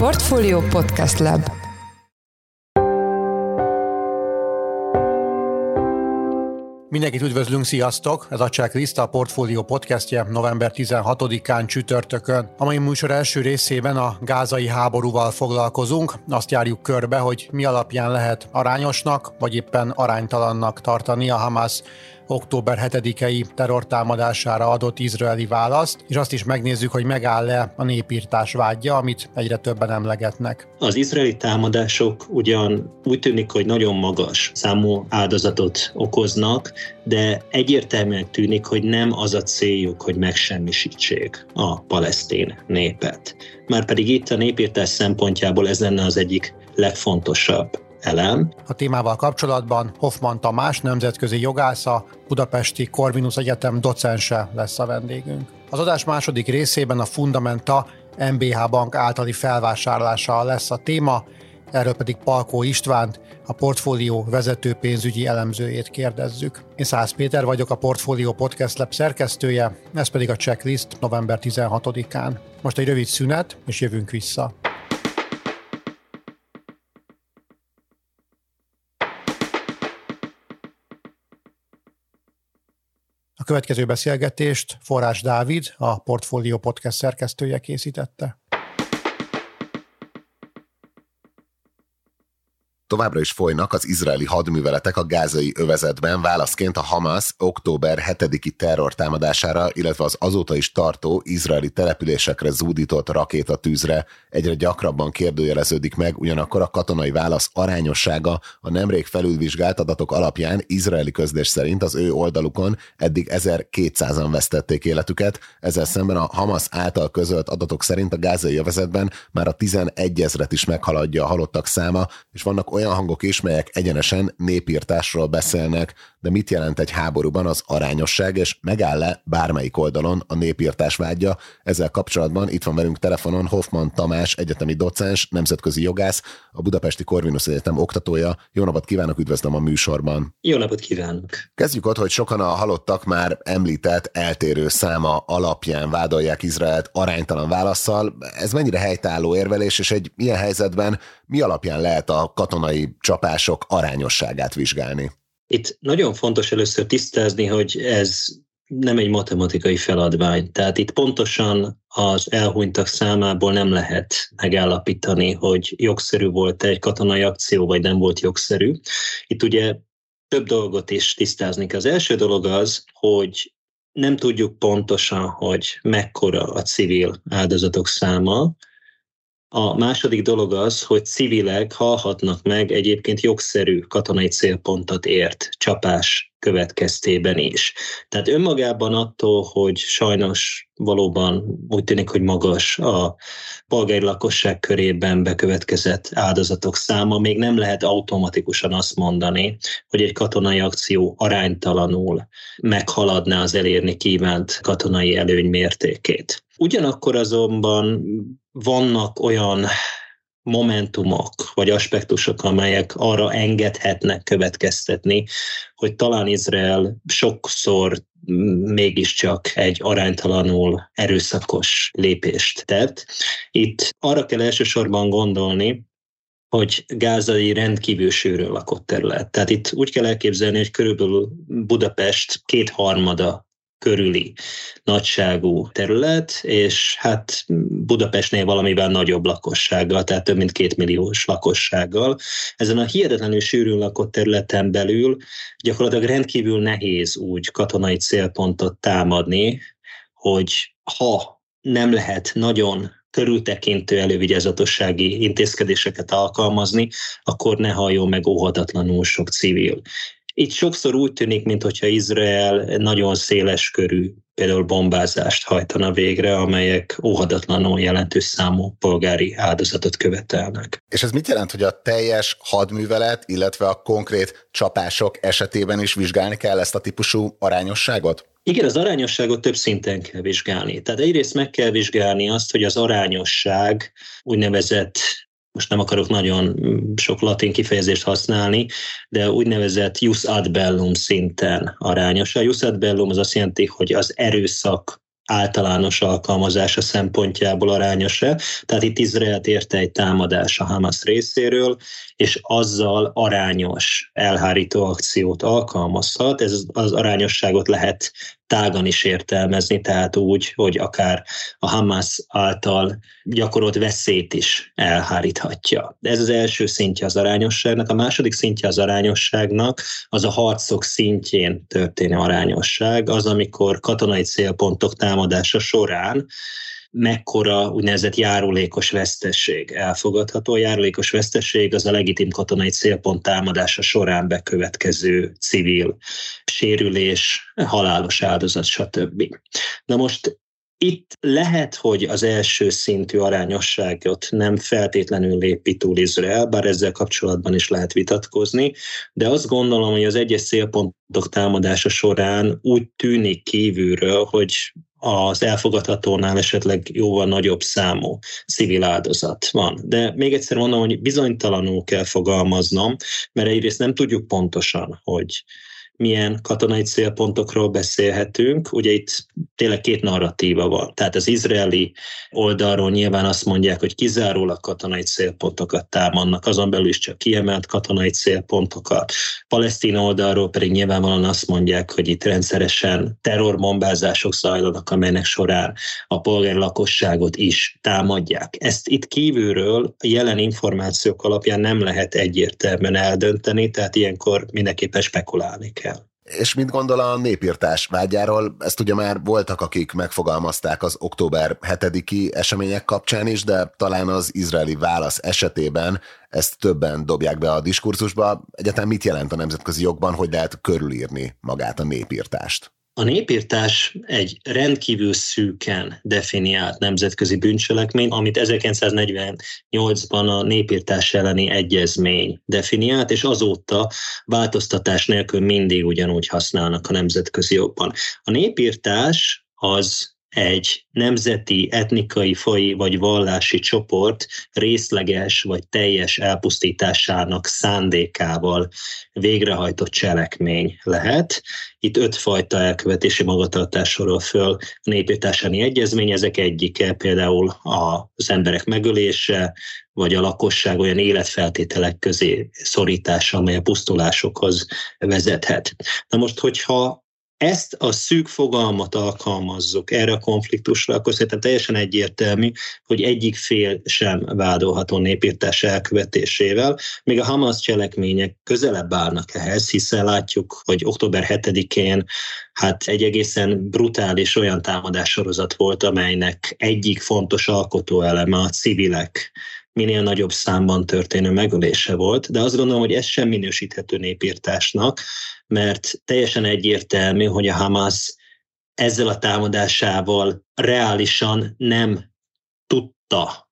Portfolio Podcast Lab Mindenkit üdvözlünk, sziasztok! Ez a Checklist a Portfolio podcastje november 16-án csütörtökön. A mai műsor első részében a gázai háborúval foglalkozunk. Azt járjuk körbe, hogy mi alapján lehet arányosnak, vagy éppen aránytalannak tartani a Hamas október 7-i terrortámadására adott izraeli választ, és azt is megnézzük, hogy megáll-e a népírtás vágya, amit egyre többen emlegetnek. Az izraeli támadások ugyan úgy tűnik, hogy nagyon magas számú áldozatot okoznak, de egyértelműen tűnik, hogy nem az a céljuk, hogy megsemmisítsék a palesztin népet. Márpedig itt a népírtás szempontjából ez lenne az egyik legfontosabb elem. A témával kapcsolatban Hoffman Tamás, nemzetközi jogásza, Budapesti Corvinus Egyetem docense lesz a vendégünk. Az adás második részében a Fundamenta MBH Bank általi felvásárlása lesz a téma, erről pedig Palkó Istvánt, a portfólió vezető pénzügyi elemzőjét kérdezzük. Én Szász Péter vagyok, a Portfólió Podcast Lab szerkesztője, ez pedig a checklist november 16-án. Most egy rövid szünet, és jövünk vissza. Következő beszélgetést Forrás Dávid, a Portfolio Podcast szerkesztője készítette. Továbbra is folynak az izraeli hadműveletek a gázai övezetben. Válaszként a Hamas október 7-i terrortámadására, illetve az azóta is tartó izraeli településekre zúdított rakétatűzre egyre gyakrabban kérdőjeleződik meg, ugyanakkor a katonai válasz arányossága a nemrég felülvizsgált adatok alapján izraeli közlés szerint az ő oldalukon eddig 1200-an vesztették életüket, ezzel szemben a Hamas által közölt adatok szerint a gázai övezetben már a 11 ezret is meghaladja a halottak száma, és vannak olyan hangok is, melyek egyenesen népírtásról beszélnek, de mit jelent egy háborúban az arányosság, és megáll-e bármelyik oldalon a népírtás vágya? Ezzel kapcsolatban itt van velünk telefonon Hoffman Tamás, egyetemi docens, nemzetközi jogász, a Budapesti Corvinus Egyetem oktatója. Jó napot kívánok, üdvözlöm a műsorban. Jó napot kívánok! Kezdjük ott, hogy sokan a halottak már említett eltérő száma alapján vádolják Izraelt aránytalan válaszsal. Ez mennyire helytálló érvelés, és egy ilyen helyzetben mi alapján lehet a katonai csapások arányosságát vizsgálni? Itt nagyon fontos először tisztázni, hogy ez nem egy matematikai feladvány. Tehát itt pontosan az elhunytak számából nem lehet megállapítani, hogy jogszerű volt egy katonai akció, vagy nem volt jogszerű. Itt ugye több dolgot is tisztázni kell. Az első dolog az, hogy nem tudjuk pontosan, hogy mekkora a civil áldozatok száma, a második dolog az, hogy civilek halhatnak meg egyébként jogszerű katonai célpontot ért csapás következtében is. Tehát önmagában attól, hogy sajnos valóban úgy tűnik, hogy magas a polgári lakosság körében bekövetkezett áldozatok száma, még nem lehet automatikusan azt mondani, hogy egy katonai akció aránytalanul meghaladná az elérni kívánt katonai előny mértékét. Ugyanakkor azonban vannak olyan momentumok vagy aspektusok, amelyek arra engedhetnek következtetni, hogy talán Izrael sokszor mégiscsak egy aránytalanul erőszakos lépést tett. Itt arra kell elsősorban gondolni, hogy gázai rendkívül sűrűn lakott terület. Tehát itt úgy kell elképzelni, hogy körülbelül Budapest kétharmada körüli nagyságú terület, és hát Budapestnél valamivel nagyobb lakossággal, tehát több mint két milliós lakossággal. Ezen a hihetetlenül sűrűn lakott területen belül gyakorlatilag rendkívül nehéz úgy katonai célpontot támadni, hogy ha nem lehet nagyon körültekintő elővigyázatossági intézkedéseket alkalmazni, akkor ne halljon meg óhatatlanul sok civil. Itt sokszor úgy tűnik, mintha Izrael nagyon széles körű például bombázást hajtana végre, amelyek óhatatlanul jelentős számú polgári áldozatot követelnek. És ez mit jelent, hogy a teljes hadművelet, illetve a konkrét csapások esetében is vizsgálni kell ezt a típusú arányosságot? Igen, az arányosságot több szinten kell vizsgálni. Tehát egyrészt meg kell vizsgálni azt, hogy az arányosság úgynevezett most nem akarok nagyon sok latin kifejezést használni, de úgynevezett jus ad bellum szinten arányos. A jus ad bellum az azt jelenti, hogy az erőszak általános alkalmazása szempontjából arányos-e. Tehát itt Izraelt érte egy támadás a Hamas részéről, és azzal arányos elhárító akciót alkalmazhat. Ez az arányosságot lehet tágan is értelmezni, tehát úgy, hogy akár a Hamas által gyakorolt veszélyt is elháríthatja. Ez az első szintje az arányosságnak. A második szintje az arányosságnak az a harcok szintjén történő arányosság, az, amikor katonai célpontok támadása során mekkora úgynevezett járulékos vesztesség elfogadható. A járulékos vesztesség az a legitim katonai célpont támadása során bekövetkező civil sérülés, halálos áldozat, stb. Na most itt lehet, hogy az első szintű arányosságot nem feltétlenül lépi túl Izrael, bár ezzel kapcsolatban is lehet vitatkozni, de azt gondolom, hogy az egyes célpontok támadása során úgy tűnik kívülről, hogy az elfogadhatónál esetleg jóval nagyobb számú civil áldozat van. De még egyszer mondom, hogy bizonytalanul kell fogalmaznom, mert egyrészt nem tudjuk pontosan, hogy milyen katonai célpontokról beszélhetünk. Ugye itt tényleg két narratíva van. Tehát az izraeli oldalról nyilván azt mondják, hogy kizárólag katonai célpontokat támadnak, azon belül is csak kiemelt katonai célpontokat. Palesztin oldalról pedig nyilvánvalóan azt mondják, hogy itt rendszeresen terrorbombázások zajlanak, amelynek során a polgári lakosságot is támadják. Ezt itt kívülről a jelen információk alapján nem lehet egyértelműen eldönteni, tehát ilyenkor mindenképpen spekulálni kell. És mit gondol a népírtás vágyáról? Ezt ugye már voltak, akik megfogalmazták az október 7-i események kapcsán is, de talán az izraeli válasz esetében ezt többen dobják be a diskurzusba. Egyáltalán mit jelent a nemzetközi jogban, hogy lehet körülírni magát a népírtást? A népírtás egy rendkívül szűken definiált nemzetközi bűncselekmény, amit 1948-ban a népírtás elleni egyezmény definiált, és azóta változtatás nélkül mindig ugyanúgy használnak a nemzetközi jogban. A népírtás az egy nemzeti, etnikai, fai vagy vallási csoport részleges vagy teljes elpusztításának szándékával végrehajtott cselekmény lehet. Itt ötfajta elkövetési magatartás sorol föl a népírtásáni egyezmény, ezek egyike például az emberek megölése, vagy a lakosság olyan életfeltételek közé szorítása, amely a pusztulásokhoz vezethet. Na most, hogyha ezt a szűk fogalmat alkalmazzuk erre a konfliktusra, akkor szerintem teljesen egyértelmű, hogy egyik fél sem vádolható népírtás elkövetésével, még a Hamas cselekmények közelebb állnak ehhez, hiszen látjuk, hogy október 7-én hát egy egészen brutális olyan támadássorozat volt, amelynek egyik fontos alkotóeleme a civilek minél nagyobb számban történő megölése volt, de azt gondolom, hogy ez sem minősíthető népírtásnak, mert teljesen egyértelmű, hogy a Hamas ezzel a támadásával reálisan nem tudta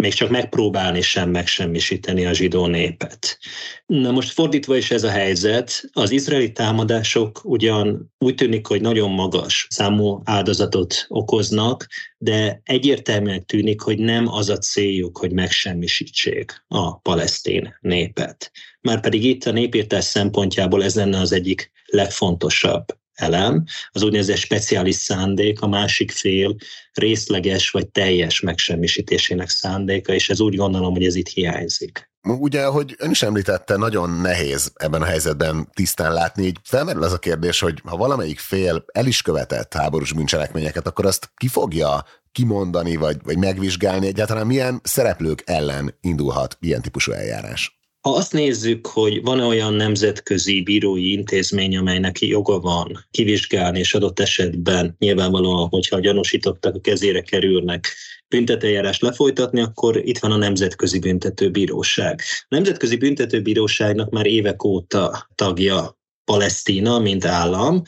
még csak megpróbálni sem megsemmisíteni a zsidó népet. Na most fordítva is ez a helyzet, az izraeli támadások ugyan úgy tűnik, hogy nagyon magas számú áldozatot okoznak, de egyértelműen tűnik, hogy nem az a céljuk, hogy megsemmisítsék a palesztén népet. Márpedig itt a népírtás szempontjából ez lenne az egyik legfontosabb elem, az úgynevezett speciális szándék, a másik fél részleges vagy teljes megsemmisítésének szándéka, és ez úgy gondolom, hogy ez itt hiányzik. Ugye, ahogy ön is említette, nagyon nehéz ebben a helyzetben tisztán látni, így felmerül az a kérdés, hogy ha valamelyik fél el is követett háborús bűncselekményeket, akkor azt ki fogja kimondani, vagy, vagy megvizsgálni egyáltalán milyen szereplők ellen indulhat ilyen típusú eljárás? Ha azt nézzük, hogy van-e olyan nemzetközi bírói intézmény, amelynek joga van kivizsgálni, és adott esetben nyilvánvalóan, hogyha a gyanúsítottak a kezére kerülnek, büntetőjárás lefolytatni, akkor itt van a Nemzetközi Büntetőbíróság. A Nemzetközi Büntetőbíróságnak már évek óta tagja Palesztina, mint állam,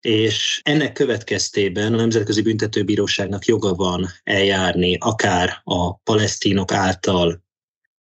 és ennek következtében a Nemzetközi Büntetőbíróságnak joga van eljárni akár a palesztinok által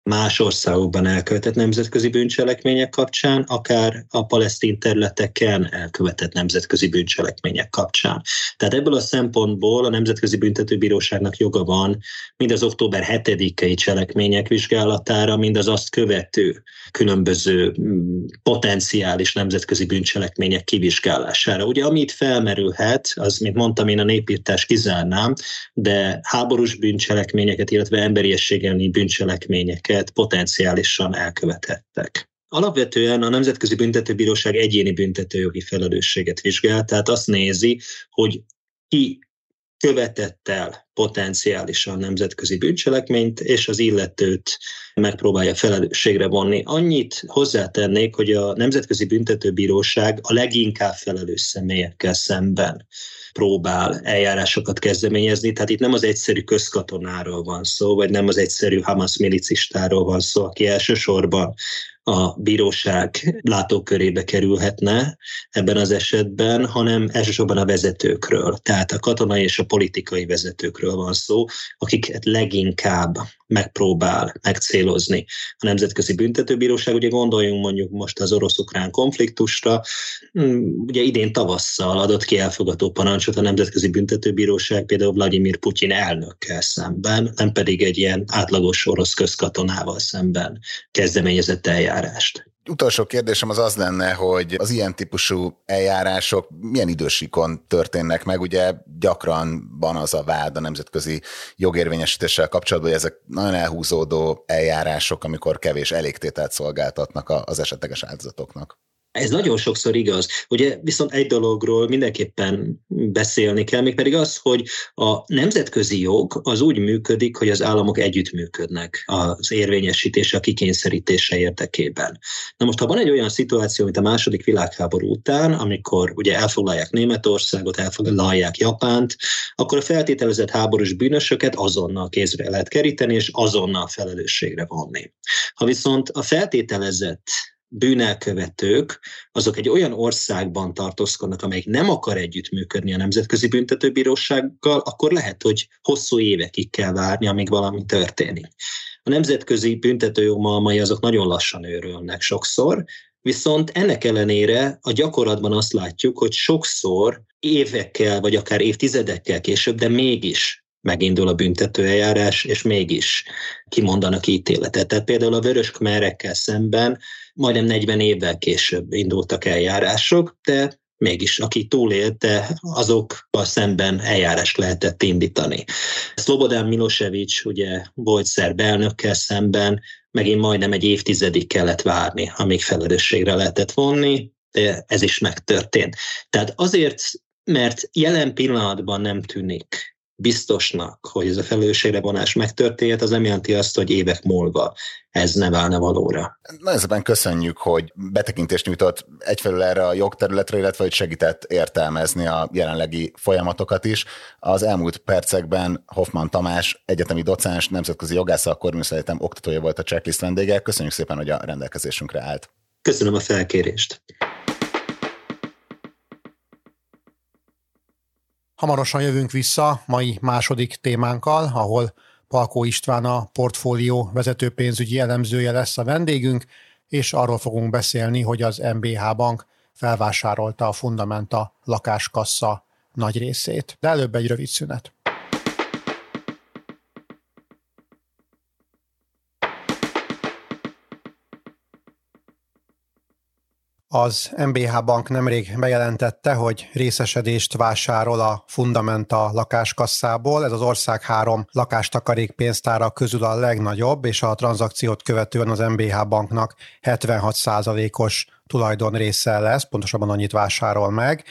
más országokban elkövetett nemzetközi bűncselekmények kapcsán, akár a palesztin területeken elkövetett nemzetközi bűncselekmények kapcsán. Tehát ebből a szempontból a Nemzetközi Büntetőbíróságnak joga van mind az október 7-i cselekmények vizsgálatára, mind az azt követő különböző mm, potenciális nemzetközi bűncselekmények kivizsgálására. Ugye amit felmerülhet, az, mint mondtam, én a népírtás kizárnám, de háborús bűncselekményeket, illetve emberiességelni bűncselekményeket amiket potenciálisan elkövetettek. Alapvetően a Nemzetközi Büntetőbíróság egyéni büntetőjogi felelősséget vizsgál, tehát azt nézi, hogy ki követett el potenciálisan nemzetközi bűncselekményt, és az illetőt megpróbálja felelősségre vonni. Annyit hozzátennék, hogy a Nemzetközi Büntetőbíróság a leginkább felelős személyekkel szemben próbál eljárásokat kezdeményezni, tehát itt nem az egyszerű közkatonáról van szó, vagy nem az egyszerű Hamas milicistáról van szó, aki elsősorban a bíróság látókörébe kerülhetne ebben az esetben, hanem elsősorban a vezetőkről, tehát a katonai és a politikai vezetőkről van szó, akiket leginkább megpróbál megcélozni a Nemzetközi Büntetőbíróság. Ugye gondoljunk mondjuk most az orosz-ukrán konfliktusra, hmm, ugye idén tavasszal adott ki elfogató parancsot a Nemzetközi Büntetőbíróság például Vladimir Putyin elnökkel szemben, nem pedig egy ilyen átlagos orosz közkatonával szemben kezdeményezett eljárást. Utolsó kérdésem az az lenne, hogy az ilyen típusú eljárások milyen idősíkon történnek meg? Ugye gyakran van az a vád a nemzetközi jogérvényesítéssel kapcsolatban, hogy ezek nagyon elhúzódó eljárások, amikor kevés elégtételt szolgáltatnak az esetleges áldozatoknak. Ez nagyon sokszor igaz. Ugye viszont egy dologról mindenképpen beszélni kell, még pedig az, hogy a nemzetközi jog az úgy működik, hogy az államok együttműködnek az érvényesítése, a kikényszerítése érdekében. Na most, ha van egy olyan szituáció, mint a második világháború után, amikor ugye elfoglalják Németországot, elfoglalják Japánt, akkor a feltételezett háborús bűnösöket azonnal kézre lehet keríteni, és azonnal felelősségre vonni. Ha viszont a feltételezett bűnelkövetők, azok egy olyan országban tartózkodnak, amelyik nem akar együttműködni a Nemzetközi Büntetőbírósággal, akkor lehet, hogy hosszú évekig kell várni, amíg valami történik. A nemzetközi büntetőjogmalmai azok nagyon lassan őrülnek sokszor, viszont ennek ellenére a gyakorlatban azt látjuk, hogy sokszor évekkel, vagy akár évtizedekkel később, de mégis megindul a büntetőeljárás, és mégis kimondanak ítéletet. Tehát például a vörös kmerekkel szemben majdnem 40 évvel később indultak eljárások, de mégis aki túlélte, azokkal szemben eljárást lehetett indítani. Szlobodán Milosevic ugye volt szerb elnökkel szemben, megint majdnem egy évtizedig kellett várni, amíg felelősségre lehetett vonni, de ez is megtörtént. Tehát azért, mert jelen pillanatban nem tűnik biztosnak, hogy ez a felelősségre vonás megtörtént, az nem jelenti azt, hogy évek múlva ez ne válna valóra. Nagyon szépen köszönjük, hogy betekintést nyújtott egyfelől erre a jogterületre, illetve hogy segített értelmezni a jelenlegi folyamatokat is. Az elmúlt percekben Hoffman Tamás, egyetemi docens, nemzetközi jogász, a Corvinus Egyetem oktatója volt a checklist vendége. Köszönjük szépen, hogy a rendelkezésünkre állt. Köszönöm a felkérést. Hamarosan jövünk vissza mai második témánkkal, ahol Palkó István a portfólió vezető pénzügyi elemzője lesz a vendégünk, és arról fogunk beszélni, hogy az MBH Bank felvásárolta a Fundamenta lakáskassa nagy részét. De előbb egy rövid szünet. Az MBH Bank nemrég bejelentette, hogy részesedést vásárol a Fundamenta lakáskasszából. Ez az ország három lakástakarék pénztára közül a legnagyobb, és a tranzakciót követően az MBH Banknak 76%-os tulajdon része lesz, pontosabban annyit vásárol meg,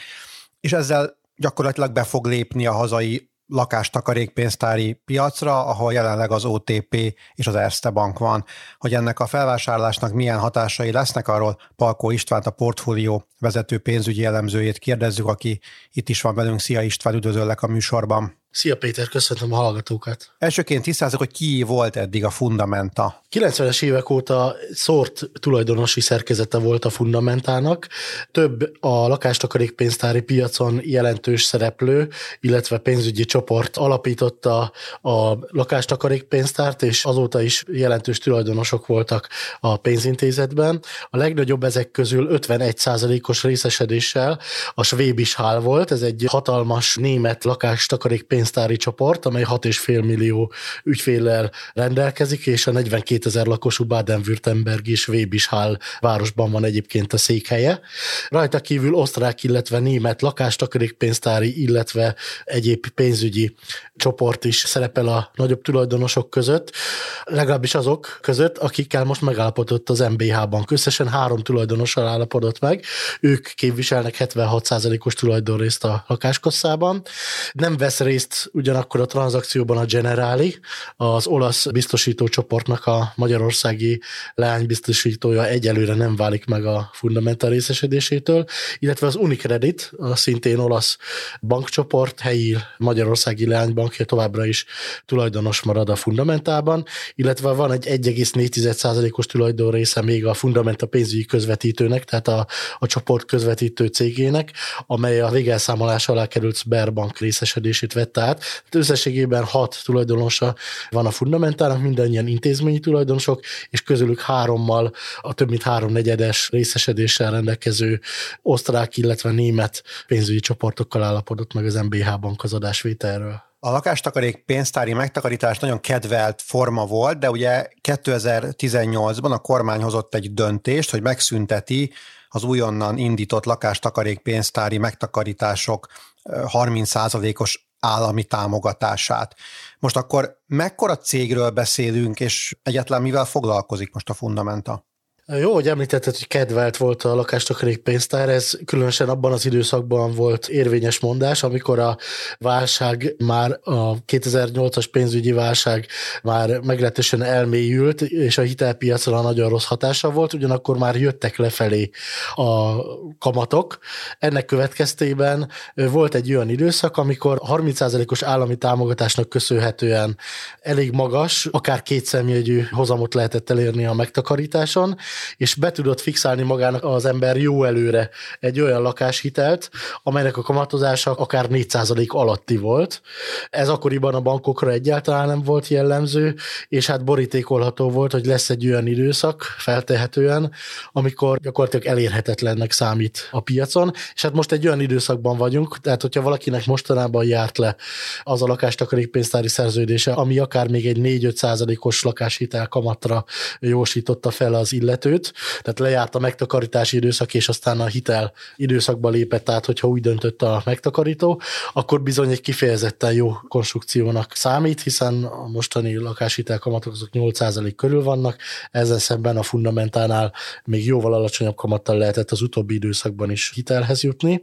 és ezzel gyakorlatilag be fog lépni a hazai lakástakarékpénztári piacra, ahol jelenleg az OTP és az Erste Bank van. Hogy ennek a felvásárlásnak milyen hatásai lesznek, arról Palkó Istvánt, a portfólió vezető pénzügyi elemzőjét kérdezzük, aki itt is van velünk. Szia István, üdvözöllek a műsorban. Szia Péter, köszöntöm a hallgatókat. Elsőként tisztázok, hogy ki volt eddig a Fundamenta. 90-es évek óta szórt tulajdonosi szerkezete volt a Fundamentának. Több a lakástakarékpénztári piacon jelentős szereplő, illetve pénzügyi csoport alapította a lakástakarékpénztárt, és azóta is jelentős tulajdonosok voltak a pénzintézetben. A legnagyobb ezek közül 51%-os részesedéssel a Schwäbisch volt, ez egy hatalmas német lakástakarékpénztár pénztári csoport, amely 6,5 millió ügyféllel rendelkezik, és a 42 ezer lakosú Baden-Württemberg és Wébishál városban van egyébként a székhelye. Rajta kívül osztrák, illetve német lakástakarékpénztári, illetve egyéb pénzügyi csoport is szerepel a nagyobb tulajdonosok között, legalábbis azok között, akikkel most megállapodott az MBH bank. Összesen három tulajdonossal állapodott meg, ők képviselnek 76%-os tulajdonrészt a lakáskasszában. Nem vesz részt ugyanakkor a tranzakcióban a Generali, az olasz biztosító csoportnak a magyarországi leánybiztosítója egyelőre nem válik meg a fundamental részesedésétől, illetve az Unicredit, a szintén olasz bankcsoport, helyi magyarországi leánybankja továbbra is tulajdonos marad a fundamentában, illetve van egy 1,4%-os tulajdon része még a fundamenta pénzügyi közvetítőnek, tehát a, a csoport közvetítő cégének, amely a végelszámolás alá került Sberbank részesedését vette át. Tehát összességében hat tulajdonosa van a fundamentának, mindannyian intézményi tulajdonosok, és közülük hárommal a több mint háromnegyedes részesedéssel rendelkező osztrák, illetve német pénzügyi csoportokkal állapodott meg az MBH bank az adásvételről. A lakástakarék pénztári megtakarítás nagyon kedvelt forma volt, de ugye 2018-ban a kormány hozott egy döntést, hogy megszünteti az újonnan indított lakástakarék pénztári megtakarítások 30%-os állami támogatását. Most akkor mekkora cégről beszélünk, és egyáltalán mivel foglalkozik most a Fundamenta? Jó, hogy említetted, hogy kedvelt volt a lakástakarék pénztár, ez különösen abban az időszakban volt érvényes mondás, amikor a válság már, a 2008-as pénzügyi válság már meglehetősen elmélyült, és a hitelpiacra nagyon rossz hatása volt, ugyanakkor már jöttek lefelé a kamatok. Ennek következtében volt egy olyan időszak, amikor 30%-os állami támogatásnak köszönhetően elég magas, akár kétszemjegyű hozamot lehetett elérni a megtakarításon, és be tudott fixálni magának az ember jó előre egy olyan lakáshitelt, amelynek a kamatozása akár 4% alatti volt. Ez akkoriban a bankokra egyáltalán nem volt jellemző, és hát borítékolható volt, hogy lesz egy olyan időszak, feltehetően, amikor gyakorlatilag elérhetetlennek számít a piacon, és hát most egy olyan időszakban vagyunk, tehát hogyha valakinek mostanában járt le az a lakástakarékpénztári szerződése, ami akár még egy 4-5 százalékos lakáshitel kamatra jósította fel az illető, illetőt, tehát lejárt a megtakarítási időszak, és aztán a hitel időszakba lépett át, hogyha úgy döntött a megtakarító, akkor bizony egy kifejezetten jó konstrukciónak számít, hiszen a mostani lakáshitel kamatok azok 8% körül vannak, ezzel szemben a fundamentánál még jóval alacsonyabb kamattal lehetett az utóbbi időszakban is hitelhez jutni.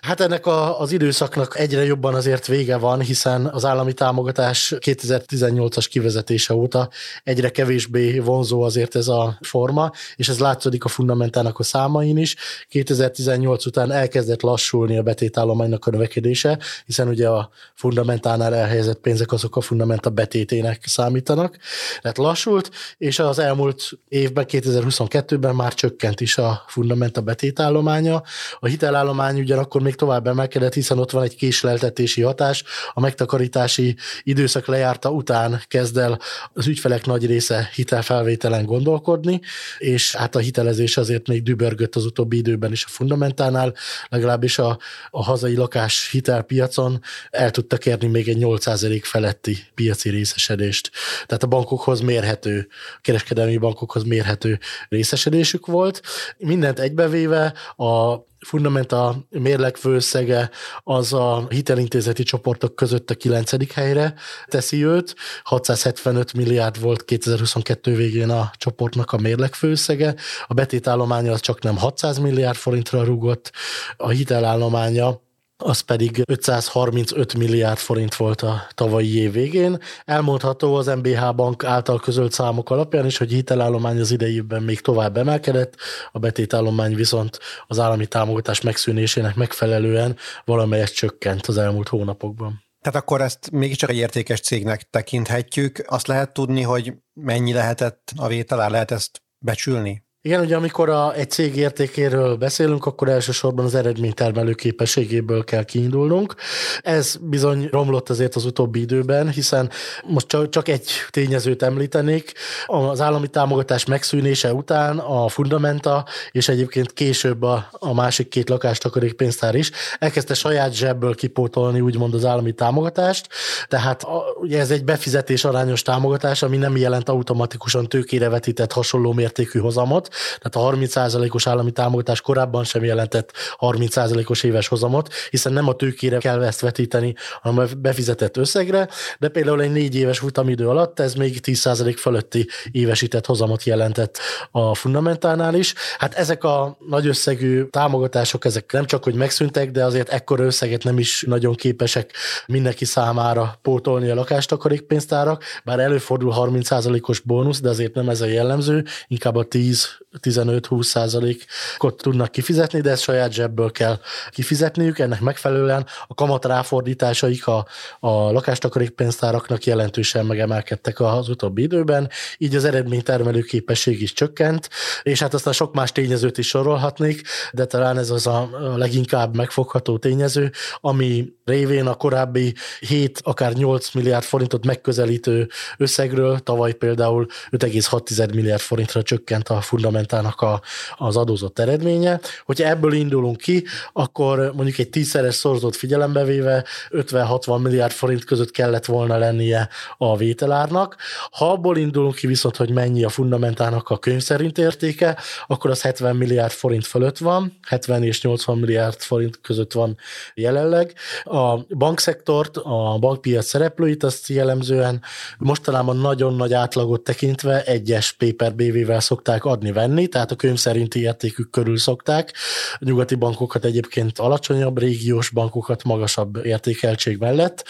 Hát ennek a, az időszaknak egyre jobban azért vége van, hiszen az állami támogatás 2018-as kivezetése óta egyre kevésbé vonzó azért ez a forma, és ez látszódik a fundamentának a számain is. 2018 után elkezdett lassulni a betétállománynak a növekedése, hiszen ugye a fundamentánál elhelyezett pénzek azok a fundamenta betétének számítanak. Tehát lassult, és az elmúlt évben, 2022-ben már csökkent is a fundamenta betétállománya. A hitelállomány ugyanakkor még tovább emelkedett, hiszen ott van egy késleltetési hatás, a megtakarítási időszak lejárta után kezd el az ügyfelek nagy része hitelfelvételen gondolkodni, és hát a hitelezés azért még dübörgött az utóbbi időben is a fundamentánál, legalábbis a, a hazai lakás hitelpiacon el tudtak érni még egy 8% feletti piaci részesedést. Tehát a bankokhoz mérhető, a kereskedelmi bankokhoz mérhető részesedésük volt. Mindent egybevéve a Fundamenta mérleg főszege az a hitelintézeti csoportok között a kilencedik helyre teszi őt. 675 milliárd volt 2022 végén a csoportnak a mérleg főszege. A betétállománya az csak nem 600 milliárd forintra rúgott, a hitelállománya az pedig 535 milliárd forint volt a tavalyi év végén. Elmondható az MBH bank által közölt számok alapján is, hogy hitelállomány az idejében még tovább emelkedett, a betétállomány viszont az állami támogatás megszűnésének megfelelően valamelyet csökkent az elmúlt hónapokban. Tehát akkor ezt mégiscsak egy értékes cégnek tekinthetjük. Azt lehet tudni, hogy mennyi lehetett a vételár, lehet ezt becsülni? Igen, ugye amikor a, egy cég értékéről beszélünk, akkor elsősorban az eredménytermelő képességéből kell kiindulnunk. Ez bizony romlott azért az utóbbi időben, hiszen most csak, csak egy tényezőt említenék. Az állami támogatás megszűnése után a Fundamenta, és egyébként később a, a másik két lakástakarék pénztár is elkezdte saját zsebből kipótolni úgymond az állami támogatást. Tehát a, ugye ez egy befizetés arányos támogatás, ami nem jelent automatikusan tőkére vetített hasonló mértékű hozamot, tehát a 30%-os állami támogatás korábban sem jelentett 30%-os éves hozamot, hiszen nem a tőkére kell ezt vetíteni, hanem a befizetett összegre, de például egy négy éves futamidő alatt ez még 10% fölötti évesített hozamot jelentett a fundamentálnál is. Hát ezek a nagy összegű támogatások, ezek nem csak, hogy megszűntek, de azért ekkora összeget nem is nagyon képesek mindenki számára pótolni a lakástakarékpénztárak, bár előfordul 30%-os bónusz, de azért nem ez a jellemző, inkább a 10 15-20 százalékot tudnak kifizetni, de ezt saját zsebből kell kifizetniük. Ennek megfelelően a kamat ráfordításaik a, a lakástakarékpénztáraknak jelentősen megemelkedtek az utóbbi időben, így az eredménytermelő képesség is csökkent, és hát aztán sok más tényezőt is sorolhatnék, de talán ez az a leginkább megfogható tényező, ami révén a korábbi 7, akár 8 milliárd forintot megközelítő összegről tavaly például 5,6 milliárd forintra csökkent a fundamentának a, az adózott eredménye. Hogyha ebből indulunk ki, akkor mondjuk egy tízszeres szorzott figyelembe véve 50-60 milliárd forint között kellett volna lennie a vételárnak. Ha abból indulunk ki viszont, hogy mennyi a fundamentának a könyv szerint értéke, akkor az 70 milliárd forint fölött van, 70 és 80 milliárd forint között van jelenleg. A bankszektort, a bankpiac szereplőit azt jellemzően mostanában nagyon nagy átlagot tekintve egyes paper BV-vel szokták adni-venni, tehát a könyv szerinti értékük körül szokták. A nyugati bankokat egyébként alacsonyabb, régiós bankokat magasabb értékeltség mellett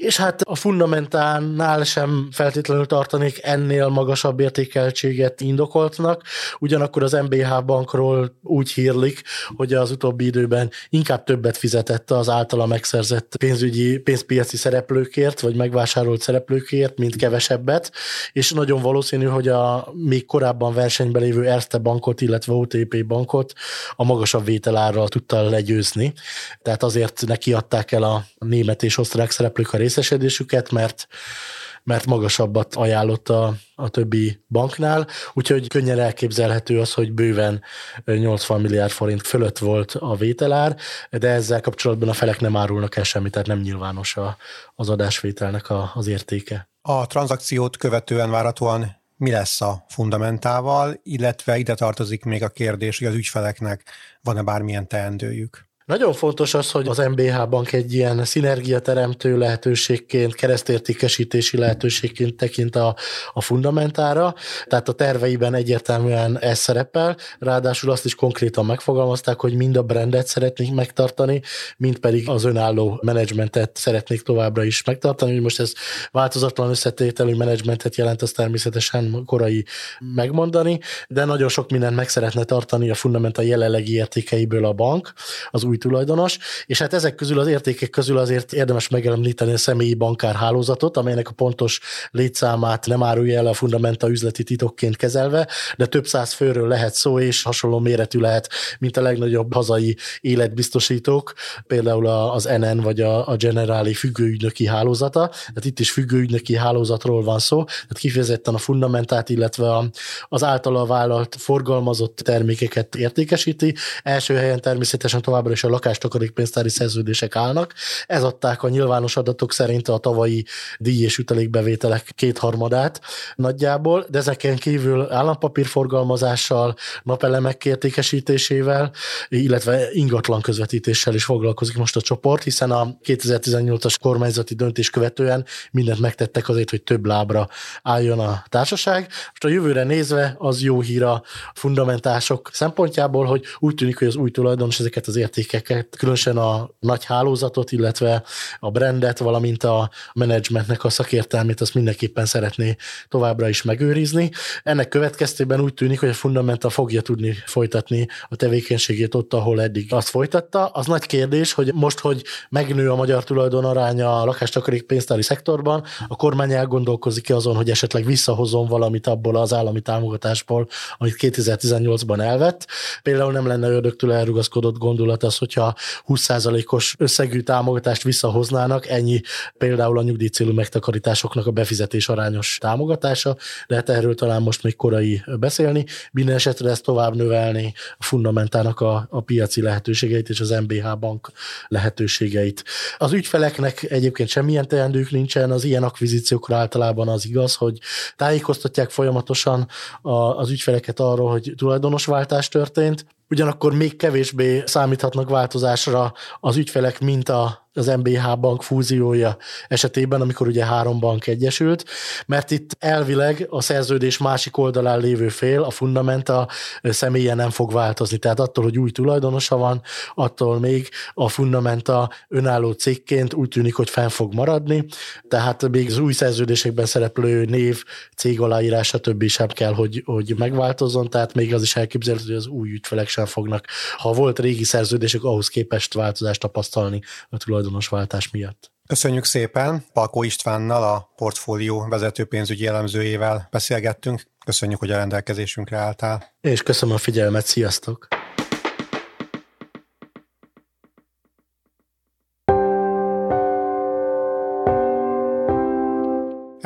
és hát a fundamentálnál sem feltétlenül tartanék ennél magasabb értékeltséget indokoltnak, ugyanakkor az MBH bankról úgy hírlik, hogy az utóbbi időben inkább többet fizetett az általa megszerzett pénzügyi, pénzpiaci szereplőkért, vagy megvásárolt szereplőkért, mint kevesebbet, és nagyon valószínű, hogy a még korábban versenyben lévő Erste bankot, illetve OTP bankot a magasabb vételárral tudta legyőzni. Tehát azért neki adták el a német és osztrák szereplők a részesedésüket, mert mert magasabbat ajánlott a, a többi banknál, úgyhogy könnyen elképzelhető az, hogy bőven 80 milliárd forint fölött volt a vételár, de ezzel kapcsolatban a felek nem árulnak el semmit, tehát nem nyilvános a, az adásvételnek a, az értéke. A tranzakciót követően várhatóan mi lesz a fundamentával, illetve ide tartozik még a kérdés, hogy az ügyfeleknek van-e bármilyen teendőjük. Nagyon fontos az, hogy az MBH bank egy ilyen szinergiateremtő lehetőségként, keresztértékesítési lehetőségként tekint a, a fundamentára, tehát a terveiben egyértelműen ez szerepel, ráadásul azt is konkrétan megfogalmazták, hogy mind a brandet szeretnék megtartani, mind pedig az önálló menedzsmentet szeretnék továbbra is megtartani, hogy most ez változatlan összetételű menedzsmentet jelent, az természetesen korai megmondani, de nagyon sok mindent meg szeretne tartani a fundamental jelenlegi értékeiből a bank, az új tulajdonos, és hát ezek közül az értékek közül azért érdemes megemlíteni a személyi bankárhálózatot, amelynek a pontos létszámát nem árulja el a Fundamenta üzleti titokként kezelve, de több száz főről lehet szó, és hasonló méretű lehet, mint a legnagyobb hazai életbiztosítók, például az NN vagy a, Generali függőügynöki hálózata. Tehát itt is függőügynöki hálózatról van szó, tehát kifejezetten a fundamentát, illetve az általa vállalt forgalmazott termékeket értékesíti. Első helyen természetesen továbbra is a lakástakarékpénztári szerződések állnak. Ez adták a nyilvános adatok szerint a tavalyi díj és ütelékbevételek kétharmadát nagyjából, de ezeken kívül állampapírforgalmazással, napelemek értékesítésével, illetve ingatlan közvetítéssel is foglalkozik most a csoport, hiszen a 2018-as kormányzati döntés követően mindent megtettek azért, hogy több lábra álljon a társaság. Most a jövőre nézve az jó hír a fundamentások szempontjából, hogy úgy tűnik, hogy az új tulajdonos ezeket az értékeket termékeket, különösen a nagy hálózatot, illetve a brandet, valamint a menedzsmentnek a szakértelmét, azt mindenképpen szeretné továbbra is megőrizni. Ennek következtében úgy tűnik, hogy a Fundamenta fogja tudni folytatni a tevékenységét ott, ahol eddig azt folytatta. Az nagy kérdés, hogy most, hogy megnő a magyar tulajdon aránya a lakástakarék pénztári szektorban, a kormány elgondolkozik azon, hogy esetleg visszahozom valamit abból az állami támogatásból, amit 2018-ban elvett. Például nem lenne ördögtől elrugaszkodott gondolat az, hogyha 20%-os összegű támogatást visszahoznának, ennyi például a nyugdíjcélú megtakarításoknak a befizetés arányos támogatása, de hát erről talán most még korai beszélni. Minden esetre ezt tovább növelni a fundamentának a, a piaci lehetőségeit és az MBH bank lehetőségeit. Az ügyfeleknek egyébként semmilyen teendők nincsen, az ilyen akvizíciókra általában az igaz, hogy tájékoztatják folyamatosan az ügyfeleket arról, hogy tulajdonosváltás történt, ugyanakkor még kevésbé számíthatnak változásra az ügyfelek, mint a az MBH bank fúziója esetében, amikor ugye három bank egyesült, mert itt elvileg a szerződés másik oldalán lévő fél, a fundamenta személye nem fog változni. Tehát attól, hogy új tulajdonosa van, attól még a fundamenta önálló cégként úgy tűnik, hogy fenn fog maradni, tehát még az új szerződésekben szereplő név, cég aláírás, stb. sem kell, hogy, hogy megváltozzon, tehát még az is elképzelhető, hogy az új ügyfelek sem fognak, ha volt régi szerződések, ahhoz képest változást tapasztalni a tulajdonosváltás miatt. Köszönjük szépen! Palkó Istvánnal, a portfólió vezető pénzügyi elemzőjével beszélgettünk. Köszönjük, hogy a rendelkezésünkre álltál. És köszönöm a figyelmet, sziasztok!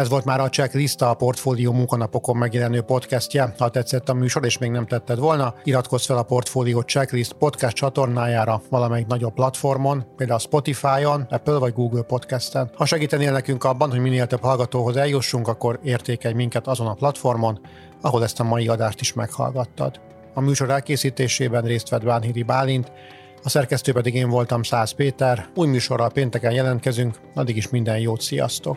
Ez volt már a Checklist, a Portfólió munkanapokon megjelenő podcastje. Ha tetszett a műsor és még nem tetted volna, iratkozz fel a Portfólió Checklist podcast csatornájára valamelyik nagyobb platformon, például Spotify-on, Apple vagy Google Podcast-en. Ha segítenél nekünk abban, hogy minél több hallgatóhoz eljussunk, akkor értékelj minket azon a platformon, ahol ezt a mai adást is meghallgattad. A műsor elkészítésében részt vett Bánhidi Bálint, a szerkesztő pedig én voltam Száz Péter. Új műsorral pénteken jelentkezünk, addig is minden jót, sziasztok!